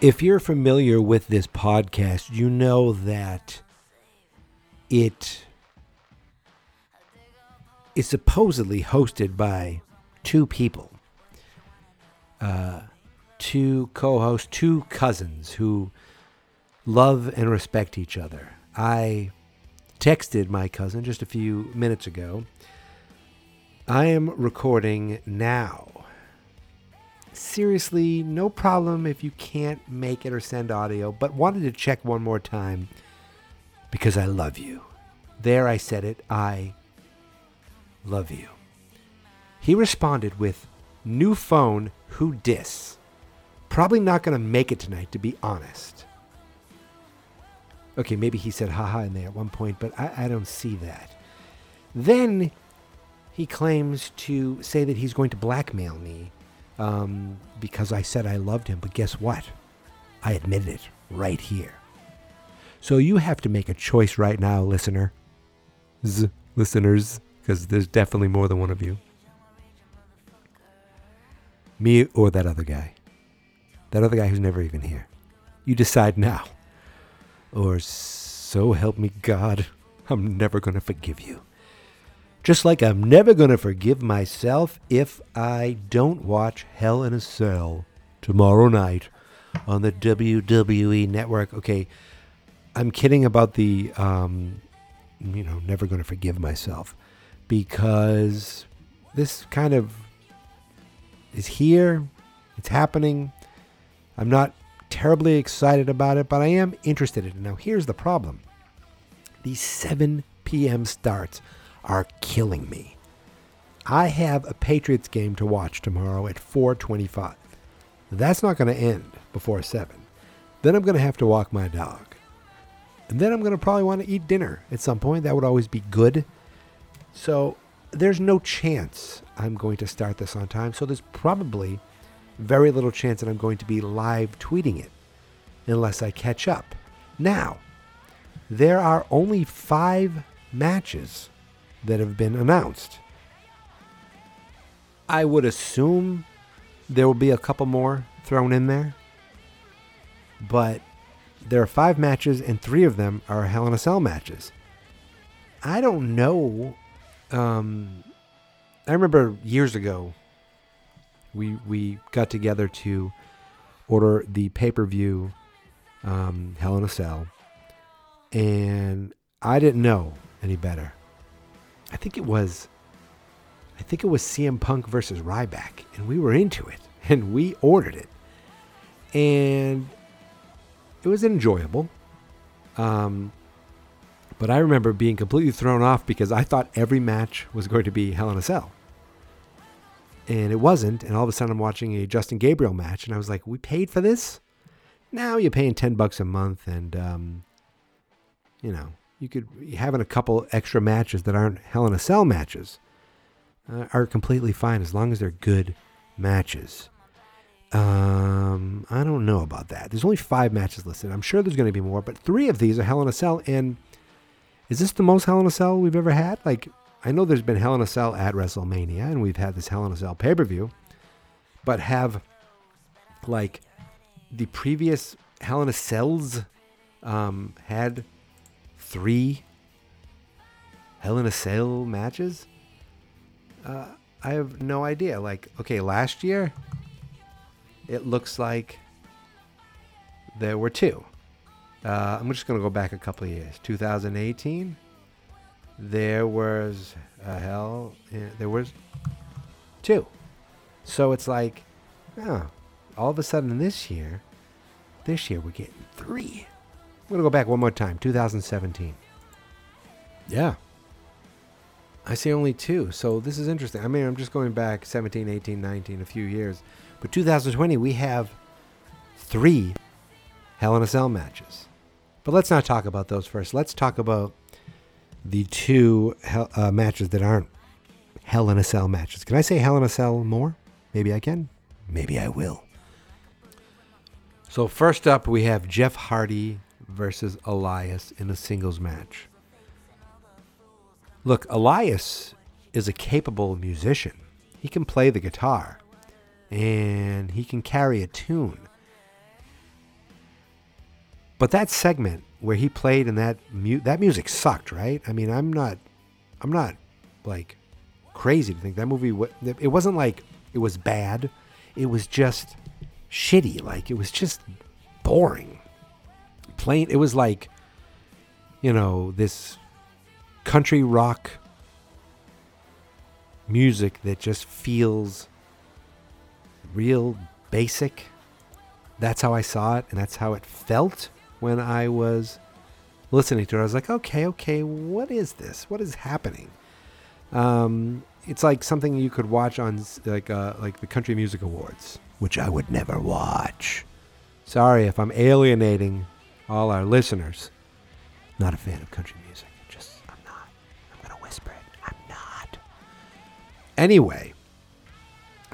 If you're familiar with this podcast, you know that it is supposedly hosted by two people, uh, two co-hosts, two cousins who love and respect each other. I texted my cousin just a few minutes ago. I am recording now. Seriously, no problem if you can't make it or send audio, but wanted to check one more time because I love you. There I said it. I love you. He responded with new phone, who dis? Probably not going to make it tonight, to be honest. Okay, maybe he said haha in there at one point, but I, I don't see that. Then he claims to say that he's going to blackmail me um, because I said I loved him. But guess what? I admitted it right here. So you have to make a choice right now, listener. Z- listeners, because there's definitely more than one of you. Me or that other guy. That other guy who's never even here. You decide now. Or so help me God, I'm never going to forgive you. Just like I'm never going to forgive myself if I don't watch Hell in a Cell tomorrow night on the WWE network. Okay, I'm kidding about the, um, you know, never going to forgive myself because this kind of is here. It's happening. I'm not terribly excited about it, but I am interested in it. Now, here's the problem these 7 p.m. starts are killing me. I have a Patriots game to watch tomorrow at 4:25. That's not going to end before 7. Then I'm going to have to walk my dog. And then I'm going to probably want to eat dinner at some point. That would always be good. So, there's no chance I'm going to start this on time. So, there's probably very little chance that I'm going to be live tweeting it unless I catch up. Now, there are only 5 matches that have been announced. I would assume there will be a couple more thrown in there. But there are five matches, and three of them are Hell in a Cell matches. I don't know. Um, I remember years ago, we we got together to order the pay per view um, Hell in a Cell, and I didn't know any better. I think it was I think it was CM Punk versus Ryback, and we were into it, and we ordered it, and it was enjoyable. Um, but I remember being completely thrown off because I thought every match was going to be Hell in a Cell, and it wasn't. And all of a sudden, I'm watching a Justin Gabriel match, and I was like, "We paid for this? Now you're paying ten bucks a month, and um, you know, you could having a couple extra matches that aren't Hell in a Cell matches uh, are completely fine as long as they're good matches. Um, I don't know about that. There's only five matches listed. I'm sure there's going to be more, but three of these are Hell in a Cell. And is this the most Hell in a Cell we've ever had? Like, I know there's been Hell in a Cell at WrestleMania, and we've had this Hell in a Cell pay per view, but have like the previous Hell in a Cells um, had three Hell in a Cell matches? Uh, I have no idea. Like, okay, last year, it looks like there were two. Uh, I'm just going to go back a couple of years. 2018, there was a hell. yeah, There was two. So it's like, oh, all of a sudden this year, this year we're getting three. I'm going to go back one more time. 2017. Yeah. I see only two. So this is interesting. I mean, I'm just going back 17, 18, 19, a few years. But 2020, we have three Hell in a Cell matches. But let's not talk about those first. Let's talk about the two uh, matches that aren't Hell in a Cell matches. Can I say Hell in a Cell more? Maybe I can. Maybe I will. So first up, we have Jeff Hardy versus Elias in a singles match. Look, Elias is a capable musician. He can play the guitar and he can carry a tune. But that segment where he played and that mu- that music sucked, right? I mean, I'm not I'm not like crazy to think that movie it wasn't like it was bad. It was just shitty. Like it was just boring. Plain it was like you know, this country rock music that just feels real basic. That's how I saw it, and that's how it felt when I was listening to it. I was like, okay, okay, what is this? What is happening? Um, it's like something you could watch on like uh, like the Country Music Awards, which I would never watch. Sorry if I'm alienating all our listeners. Not a fan of country music. Just I'm not. I'm gonna whisper it. I'm not. Anyway,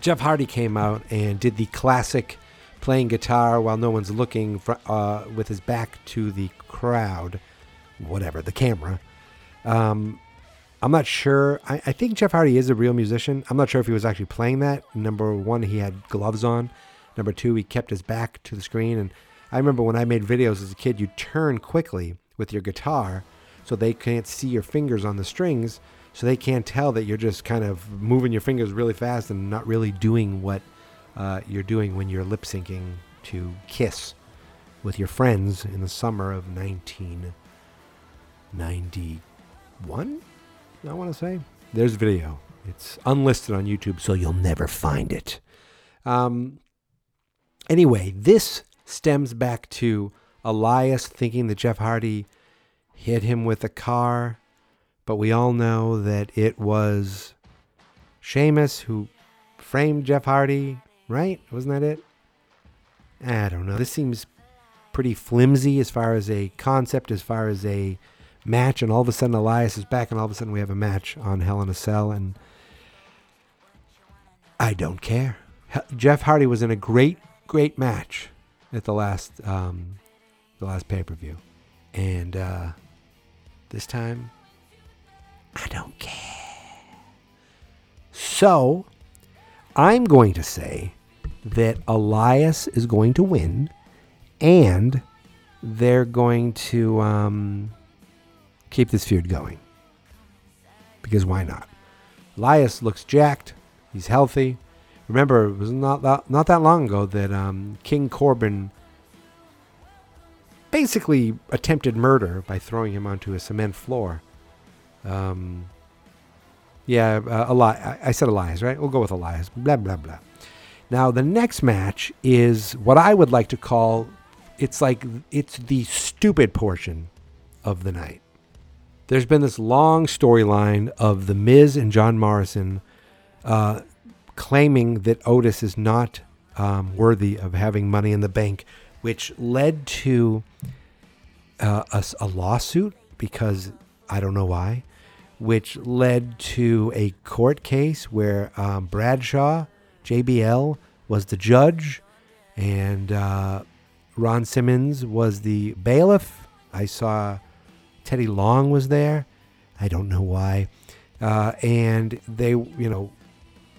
Jeff Hardy came out and did the classic playing guitar while no one's looking fr- uh, with his back to the crowd, whatever, the camera. Um, I'm not sure. I, I think Jeff Hardy is a real musician. I'm not sure if he was actually playing that. Number one, he had gloves on. Number two, he kept his back to the screen. And I remember when I made videos as a kid, you turn quickly with your guitar so they can't see your fingers on the strings, so they can't tell that you're just kind of moving your fingers really fast and not really doing what uh, you're doing when you're lip syncing to Kiss with your friends in the summer of 1991. I want to say there's video. It's unlisted on YouTube, so you'll never find it. Um, anyway, this stems back to Elias thinking that Jeff Hardy hit him with a car, but we all know that it was Sheamus who framed Jeff Hardy, right? Wasn't that it? I don't know. This seems pretty flimsy as far as a concept, as far as a match, and all of a sudden Elias is back, and all of a sudden we have a match on Hell in a Cell, and I don't care. Jeff Hardy was in a great, great match at the last, um, the last pay per view, and uh, this time I don't care. So I'm going to say that Elias is going to win, and they're going to um, keep this feud going. Because why not? Elias looks jacked. He's healthy. Remember, it was not that, not that long ago that um, King Corbin basically attempted murder by throwing him onto a cement floor. Um, yeah, uh, Eli- I I said Elias, right? We'll go with Elias. Blah, blah, blah. Now, the next match is what I would like to call it's like it's the stupid portion of the night. There's been this long storyline of The Miz and John Morrison uh, claiming that Otis is not um, worthy of having money in the bank, which led to uh, a, a lawsuit because I don't know why, which led to a court case where um, Bradshaw, JBL, was the judge, and uh, Ron Simmons was the bailiff. I saw Teddy Long was there. I don't know why. Uh, and they, you know,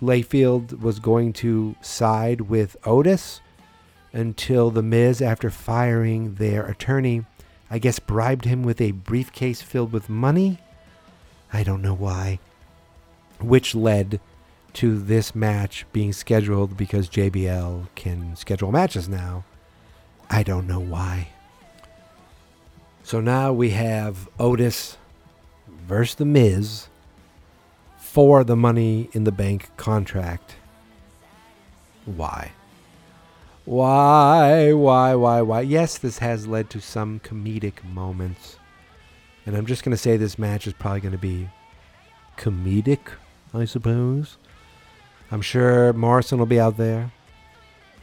Layfield was going to side with Otis until The Miz, after firing their attorney, I guess bribed him with a briefcase filled with money. I don't know why. Which led to this match being scheduled because JBL can schedule matches now. I don't know why. So now we have Otis versus The Miz for the money in the bank contract. Why? Why, why, why, why? Yes, this has led to some comedic moments. And I'm just going to say this match is probably going to be comedic, I suppose. I'm sure Morrison will be out there.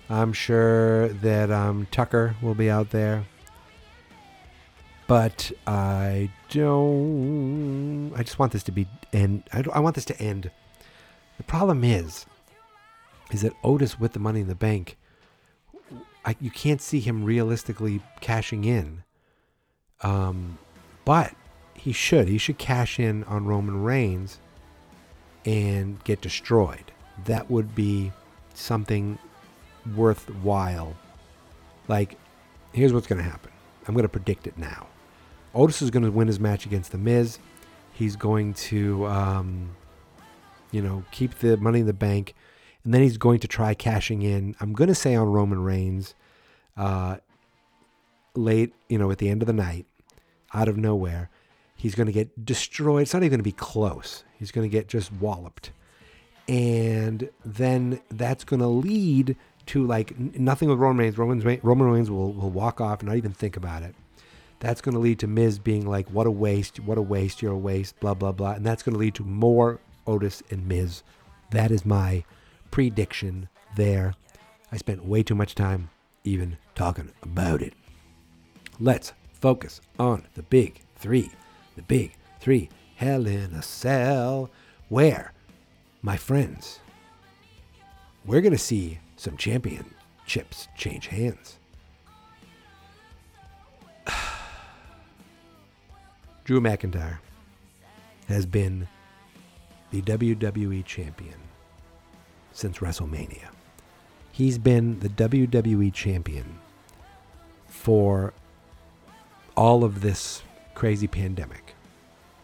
I'm sure that um, Tucker will be out there. But I don't. I just want this to be end. I, I want this to end. The problem is, is that Otis with the Money in the Bank, I, you can't see him realistically cashing in. Um, but he should. He should cash in on Roman Reigns and get destroyed. That would be something worthwhile. Like, here's what's going to happen. I'm going to predict it now. Otis is going to win his match against The Miz. He's going to, um, you know, keep the money in the bank. And then he's going to try cashing in. I'm going to say on Roman Reigns uh, late, you know, at the end of the night, out of nowhere. He's going to get destroyed. It's not even going to be close. He's going to get just walloped. And then that's going to lead to like nothing with Roman Reigns. Roman, Roman Reigns will, will walk off and not even think about it. That's going to lead to Miz being like, what a waste, what a waste, you're a waste, blah, blah, blah. And that's going to lead to more Otis and Miz. That is my prediction there. I spent way too much time even talking about it. Let's focus on the big three. The big three. Hell in a Cell. Where, my friends, we're going to see some championships change hands. Drew McIntyre has been the WWE champion since WrestleMania. He's been the WWE champion for all of this crazy pandemic.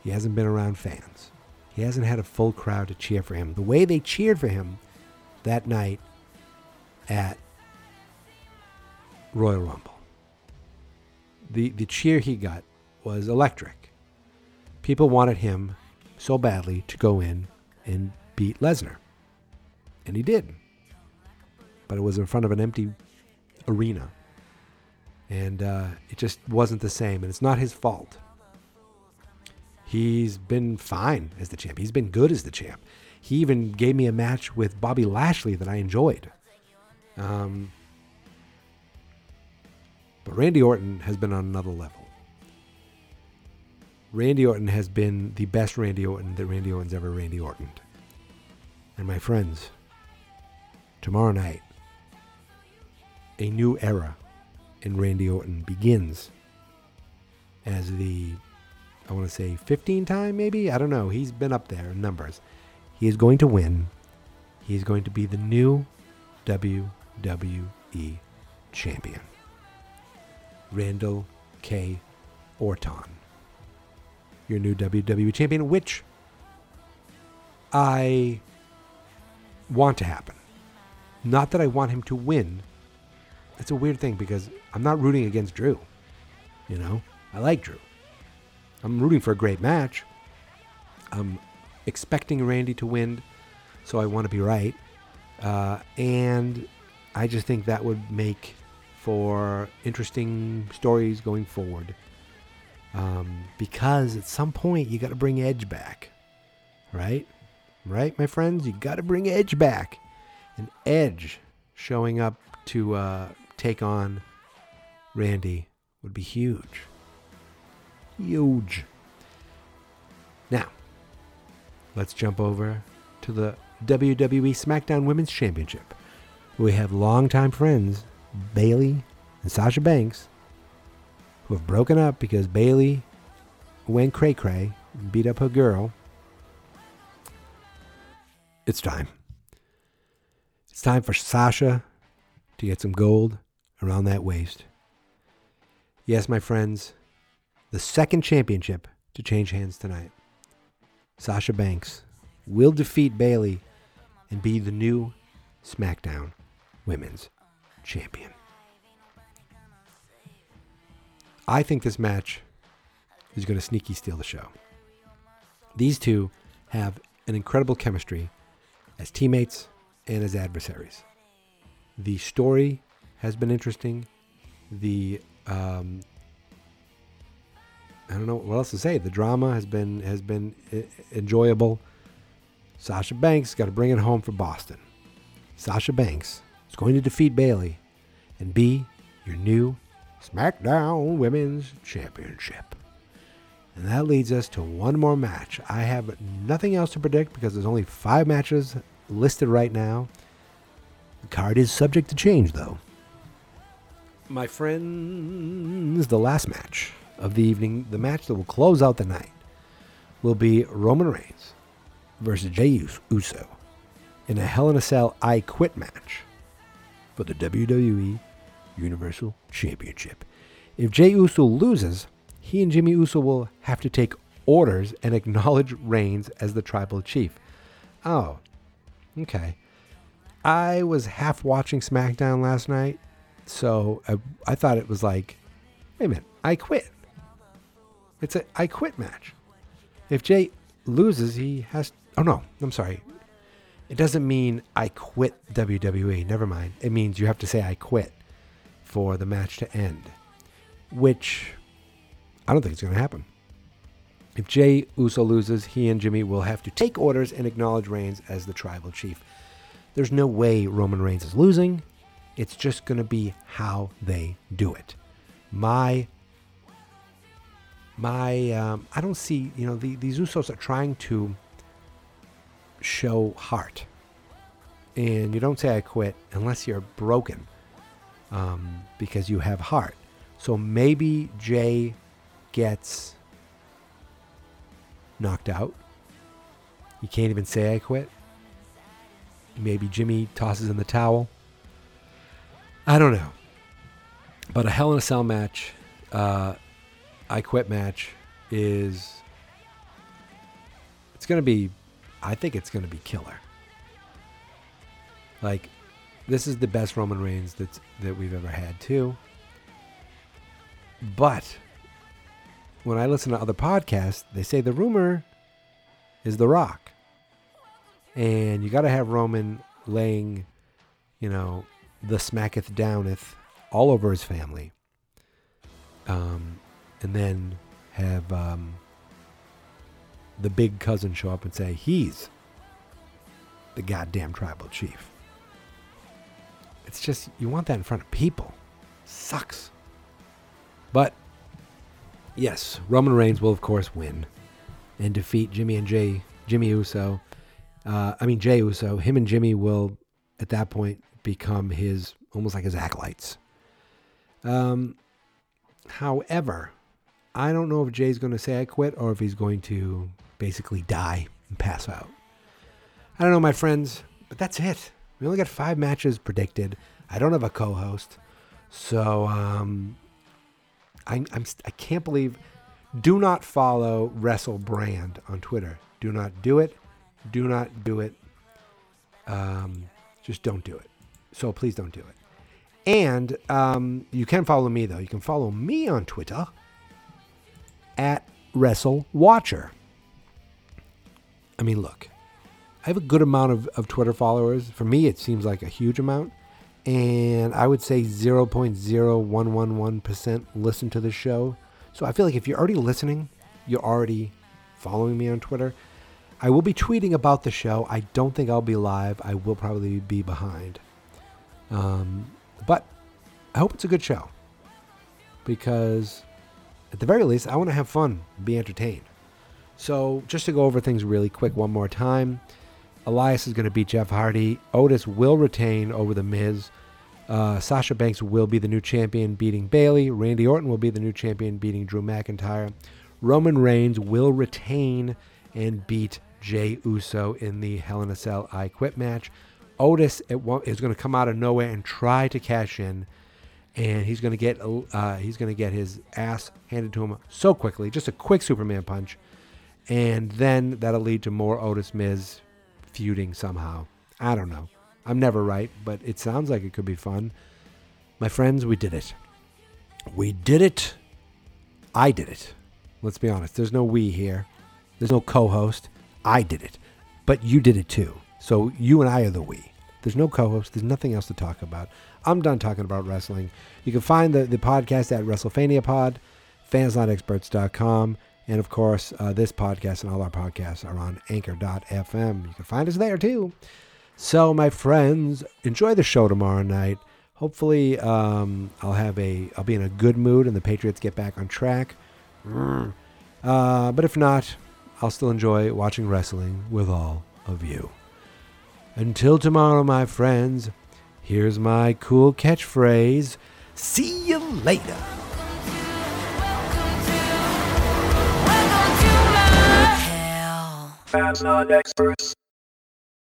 He hasn't been around fans. He hasn't had a full crowd to cheer for him. The way they cheered for him that night at Royal Rumble. The the cheer he got was electric. People wanted him so badly to go in and beat Lesnar. And he did. But it was in front of an empty arena. And uh, it just wasn't the same. And it's not his fault. He's been fine as the champ. He's been good as the champ. He even gave me a match with Bobby Lashley that I enjoyed. Um, but Randy Orton has been on another level. Randy Orton has been the best Randy Orton that Randy Orton's ever Randy Orton. And my friends, tomorrow night, a new era in Randy Orton begins as the, I want to say 15 time maybe? I don't know. He's been up there in numbers. He is going to win. He is going to be the new WWE champion. Randall K. Orton your new WWE champion, which I want to happen. Not that I want him to win. It's a weird thing because I'm not rooting against Drew. You know, I like Drew. I'm rooting for a great match. I'm expecting Randy to win, so I want to be right. Uh, and I just think that would make for interesting stories going forward. Um, because at some point you got to bring Edge back, right? Right, my friends, you got to bring Edge back, and Edge showing up to uh, take on Randy would be huge, huge. Now, let's jump over to the WWE SmackDown Women's Championship. We have longtime friends Bayley and Sasha Banks who have broken up because Bayley went cray cray and beat up her girl. It's time. It's time for Sasha to get some gold around that waist. Yes, my friends, the second championship to change hands tonight. Sasha Banks will defeat Bayley and be the new SmackDown Women's Champion. I think this match is going to sneaky steal the show. These two have an incredible chemistry as teammates and as adversaries. The story has been interesting. The um, I don't know what else to say. The drama has been has been enjoyable. Sasha Banks got to bring it home for Boston. Sasha Banks is going to defeat Bayley and be your new SmackDown Women's Championship. And that leads us to one more match. I have nothing else to predict because there's only five matches listed right now. The card is subject to change, though. My friends, the last match of the evening, the match that will close out the night, will be Roman Reigns versus Jey Uso in a Hell in a Cell I Quit match for the WWE Universal Championship. If Jey Uso loses, he and Jimmy Uso will have to take orders and acknowledge Reigns as the tribal chief. Oh, okay. I was half watching SmackDown last night, so I, I thought it was like, wait a minute, I quit. It's a I quit match. If Jey loses, he has. Oh no, I'm sorry. It doesn't mean I quit WWE. Never mind. It means you have to say I quit for the match to end, which I don't think it's going to happen. If Jey Uso loses, he and Jimmy will have to take orders and acknowledge Reigns as the tribal chief. There's no way Roman Reigns is losing. It's just going to be how they do it. My my um, I don't see you know the, these Usos are trying to show heart, and you don't say I quit unless you're broken, um, because you have heart. So maybe Jey gets knocked out. You can't even say I quit. Maybe Jimmy tosses in the towel. I don't know. But a Hell in a Cell match, uh, I quit match is. It's going to be. I think it's going to be killer. Like, this is the best Roman Reigns that's, that we've ever had, too. But when I listen to other podcasts, they say the rumor is The Rock. And you got to have Roman laying, you know, the smacketh downeth all over his family. Um, and then have um, the big cousin show up and say, he's the goddamn tribal chief. It's just, you want that in front of people. Sucks. But yes, Roman Reigns will of course win and defeat Jimmy and Jey, Jimmy Uso. Uh, I mean Jey Uso. Him and Jimmy will at that point become his almost like his acolytes. Um, however, I don't know if Jey's going to say I quit or if he's going to basically die and pass out. I don't know, my friends, but that's it. We only got five matches predicted. I don't have a co-host, so um, I'm, I'm I can't believe. Do not follow Wrestle Brand on Twitter. Do not do it. Do not do it. Um, just don't do it. So please don't do it. And um, you can follow me though. You can follow me on Twitter at Wrestle Watcher. I mean, look, I have a good amount of, of Twitter followers. For me, it seems like a huge amount. And I would say 0.0111% listen to the show. So I feel like if you're already listening, you're already following me on Twitter. I will be tweeting about the show. I don't think I'll be live. I will probably be behind. Um, but I hope it's a good show because at the very least, I want to have fun, be entertained. So, just to go over things really quick one more time Elias is going to beat Jeff Hardy. Otis will retain over The Miz. Uh, Sasha Banks will be the new champion, beating Bayley. Randy Orton will be the new champion, beating Drew McIntyre. Roman Reigns will retain and beat Jey Uso in the Hell in a Cell I Quit match. Otis is going to come out of nowhere and try to cash in and he's going to get uh, he's going to get his ass handed to him so quickly, just a quick Superman punch, and then that'll lead to more Otis Miz feuding somehow. I don't know. I'm never right, but it sounds like it could be fun. My friends, we did it. We did it. I did it. Let's be honest. There's no we here. There's no co-host. I did it, but you did it too. So you and I are the we. There's no co-host. There's nothing else to talk about. I'm done talking about wrestling. You can find the, the podcast at WrestleFania fansnotexperts.com, and of course, uh, this podcast and all our podcasts are on anchor.fm. You can find us there too. So, my friends, enjoy the show tomorrow night. Hopefully, um, I'll have a I'll be in a good mood and the Patriots get back on track. Uh, but if not, I'll still enjoy watching wrestling with all of you. Until tomorrow, my friends. Here's my cool catchphrase See you later. Hell. Fans not experts.